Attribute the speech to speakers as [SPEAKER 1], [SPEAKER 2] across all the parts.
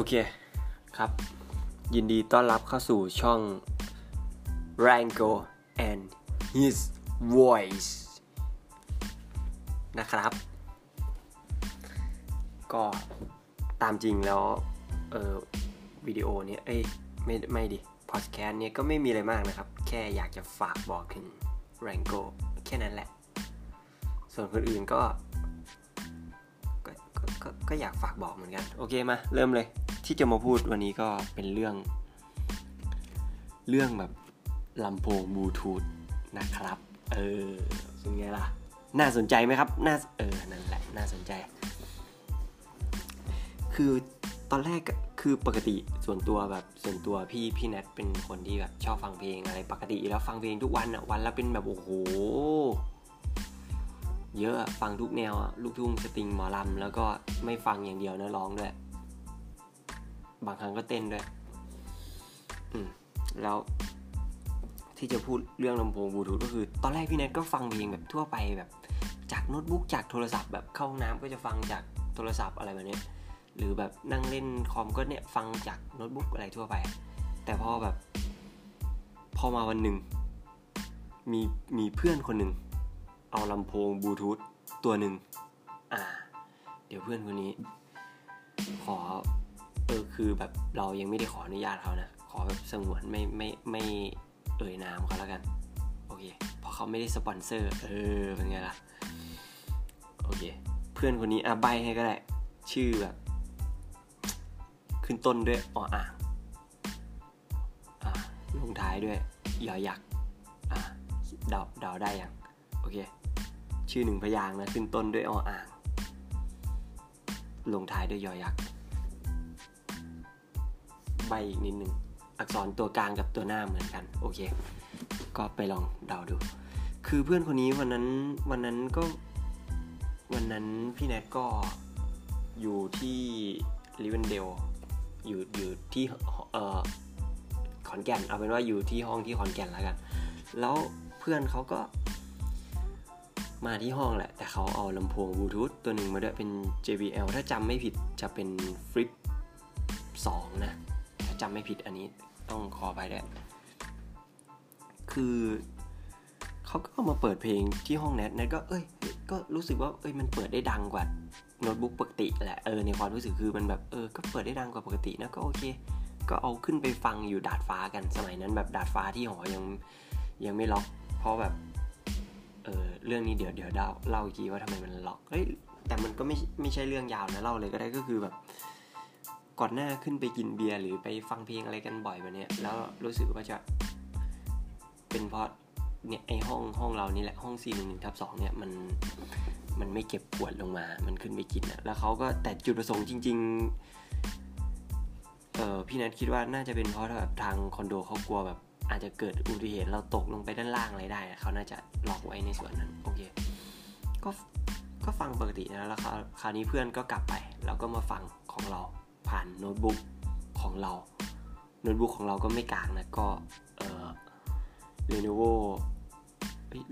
[SPEAKER 1] อเคครับ ยินดีต้อนรับเข้าสู่ช่อง Rango and his voice นะครับ ก็ตามจริงแล้ว เออวิดีโอเนี้ยเอ้ยไม่ไม่ดิพอดแคสต์เนี้ยก็ไม่มีอะไรมากนะครับ แค่อยากจะฝากบอกถึง Rango แค่นั้นแหละ ส่วนคนอื่นก็ก็ก็ก็ก็อยากฝากบอกเหมือนกัน โอเคมา เริ่มเลย ที่จะมาพูดวันนี้ก็เป็นเรื่อง เรื่องแบบลำโพงบลูทูธนะครับ เออเป็นไงล่ะ น่าสนใจไหมครับ น่า เออ นั่นแหละ น่าสนใจ คือตอนแรกคือปกติส่วนตัวแบบส่วนตัวพี่พี่แนทเป็นคนที่แบบชอบฟังเพลงอะไรปกติแล้วฟังเพลงทุกวันอะวันละเป็นแบบโอ้โหเยอะอะฟังทุกแนวอะลูกทุ่งสตริงหมอลำแล้วก็ไม่ฟังอย่างเดียวนะร้องด้วย บางครั้งก็เต้นด้วย อืม แล้วที่จะพูดเรื่องลำโพงบลูทูธก็คือ ตอนแรกพี่แนทก็ฟังเพลงแบบทั่วไปแบบ จากโน้ตบุ๊กจากโทรศัพท์แบบเข้าห้องน้ำก็จะฟังจากโทรศัพท์อะไรแบบนี้หรือแบบนั่งเล่นคอมก็เนี่ยฟังจากโน้ตบุ๊กอะไรทั่วไป แต่พอแบบ พอมาวันหนึ่งมีมีเพื่อนคนหนึ่งเอาลำโพงบลูทูธตัวหนึ่งอ่า เดี๋ยวเพื่อนคนนี้ ขอ เออคือแบบเรายังไม่ได้ขออนุญาตเขานะ ขอแบบสงวนไม่ไม่ไม่เอ่ยนามเขาแล้วกัน โอเคเพราะเขาไม่ได้สปอนเซอร์ เออเป็นไงล่ะ โอเค เพื่อนคนนี้อะใบให้ก็ได้ ชื่อแบบ ขึ้นต้นด้วยออ่างอ่าลงท้ายด้วยยอยักษ์อ่าเดาเดาได้ยังโอเค ชื่อหนึ่งพยางนะขึ้นต้นด้วยออ่าง ลงท้ายด้วยยอยักษ์ ใบอีกนิดนึง อักษรตัวกลางกับตัวหน้าเหมือนกัน โอเค ก็ไปลองเดาดู คือเพื่อนคนนี้วันนั้นวันนั้นก็ วันนั้นพี่แนทก็อยู่ที่ลิเวนเดลอยู่อยู่ที่เอ่อขอนแก่น เอาเป็นว่าอยู่ที่ห้องที่ขอนแก่นแล้วกัน แล้วเพื่อนเขาก็มาที่ห้องแหละ แต่เขาเอาลำโพงบลูทูธตัวหนึ่งมาด้วยเป็น JBL ถ้าจำไม่ผิดจะเป็น Flip 2 นะ จำไม่ผิดอันนี้ต้องขอไปด้วยคือเขาก็เอามาเปิดเพลงที่ห้องแนทแนทก็เอ้ย ก็รู้สึกว่าเอ้ยมันเปิดได้ดังกว่าโน้ตบุ๊กปกติแหละเออในความรู้สึกคือมันแบบเออก็เปิดได้ดังกว่าปกตินะก็โอเค ก็เอาขึ้นไปฟังอยู่ดาดฟ้ากันสมัยนั้นแบบดาดฟ้าที่หอยังยังไม่ล็อก เพราะแบบเออเรื่องนี้เดี๋ยวเดี๋ยวเล่าเล่าอีกทีว่าทำไมมันล็อกเฮ้ยแต่มันก็ไม่ไม่ใช่เรื่องยาวนะเล่าเลยก็ได้ก็คือแบบ ก่อนหน้าขึ้นไปกินเบียร์หรือไปฟังเพลงอะไรกันบ่อยแบบนี้แล้วรู้สึกว่าจะเป็นเพราะเนี่ยไอห้องห้องเรานี่แหละห้อง4 1 1ทับ2เนี่ยมันมันไม่เก็บขวดลงมา มันขึ้นไปกินอะแล้วเขาก็แต่จุดประสงค์จริง ๆ เออพี่นัทคิดว่าน่าจะเป็นเพราะแบบทางคอนโดเขากลัวแบบ อาจจะเกิดอุบัติเหตุเราตกลงไปด้านล่างอะไรได้เขาน่าจะล็อกไว้ในส่วนนั้นโอเคก็ก็ฟังปกตินะแล้วคราวคราวนี้เพื่อนก็กลับไปแล้วก็มาฟังของเรา ผ่านโน้ตบุ๊กของเรา โน้ตบุ๊กของเราก็ไม่กลางนะ ก็เออ Lenovo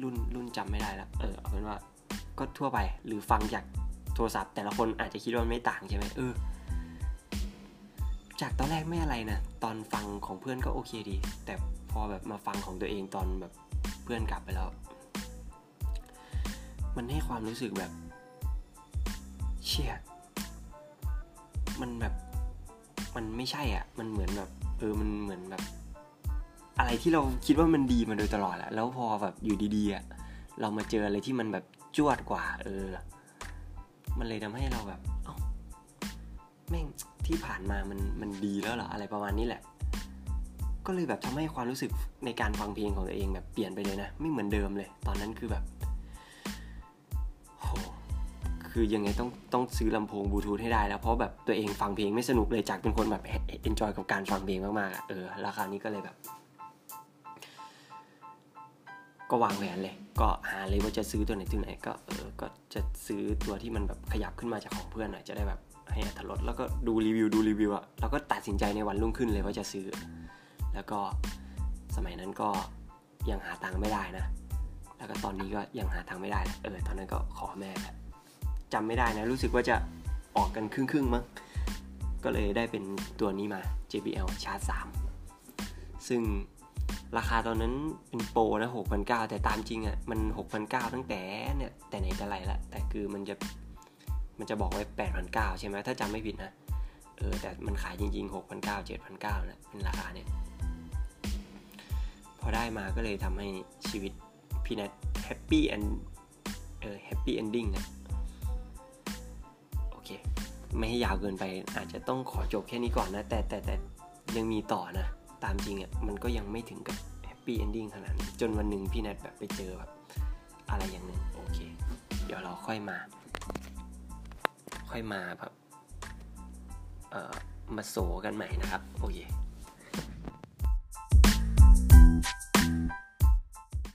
[SPEAKER 1] รุ่นรุ่นจำไม่ได้แล้วเออเอาเป็นว่าก็ทั่วไปหรือฟังจากโทรศัพท์ แต่ละคนอาจจะคิดว่าไม่ต่างใช่ไหมเออจากตอนแรกไม่อะไรนะ ตอนฟังของเพื่อนก็โอเคดี แต่พอแบบมาฟังของตัวเองตอนแบบเพื่อนกลับไปแล้ว มันให้ความรู้สึกแบบ เชี่ย มันแบบ มันไม่ใช่อะ มันเหมือนแบบเออมันเหมือนแบบ อะไรที่เราคิดว่ามันดีมาโดยตลอดแหละแล้วพอแบบอยู่ดีๆอะเรามาเจออะไรที่มันแบบจวดกว่า เออ มันเลยทำให้เราแบบ เอ้าแม่งที่ผ่านมามันมันดีแล้วเหรออะไรประมาณนี้แหละ ก็เลยแบบทำให้ความรู้สึกในการฟังเพลงของตัวเองแบบเปลี่ยนไปเลยนะ ไม่เหมือนเดิมเลย ตอนนั้นคือแบบ คือยังไงต้องต้องซื้อลำโพงบลูทูธให้ได้แล้วเพราะแบบตัวเองฟังเพลงไม่สนุกเลยจากเป็นคนแบบ enjoy กับการฟังเพลงมากๆเออราคานี้ก็เลยแบบ ก็วางแผนเลย ก็หาเลยว่าจะซื้อตัวไหนตัวไหนก็เออก็จะซื้อตัวที่มันแบบขยับขึ้นมาจากของเพื่อนหน่อยจะได้แบบได้อรรถรสแล้วก็ดูรีวิวดูรีวิวอะแล้วก็ตัดสินใจในวันรุ่งขึ้นเลยว่าจะซื้อ แล้วก็สมัยนั้นก็ยังหาตังค์ไม่ได้นะ แล้วก็ตอนนี้ก็ยังหาตังไม่ได้ เออ ตอนนั้นก็ขอแม่แบบ จำไม่ได้นะ รู้สึกว่าจะออกกันครึ่งๆมั้งก็เลยได้เป็นตัวนี้มา JBL Charge 3 ซึ่งราคาตอนนั้นเป็นโปรนะ6,900 แต่ตามจริงอะ่ะ มัน 6,900 ตั้งแต่เนี่ย แต่ไหนแต่ไรละแต่คือมันจะ มันจะบอกไว้ 8,900 ใช่ไหม ถ้าจำไม่ผิดนะ เออ แต่มันขายจริง ๆ 6,900 7,900นะเป็นราคาเนี่ย พอได้มาก็เลยทำให้ชีวิตพี่นัท happy end เออ happy ending นะ ไม่ให้ยาวเกินไป อาจจะต้องขอจบแค่นี้ก่อนนะ แต่แต่แต่ยังมีต่อนะ ตามจริงอะ่ะมันก็ยังไม่ถึงกับ happy ending ขนาดนั้นจนวันหนึ่งพี่นัทแบบไปเจอแบบอะไรอย่างหนึ่งโอเค เดี๋ยวเราค่อยมา ค่อยมาแบบเอ่อมาโศกันใหม่นะครับ โอเค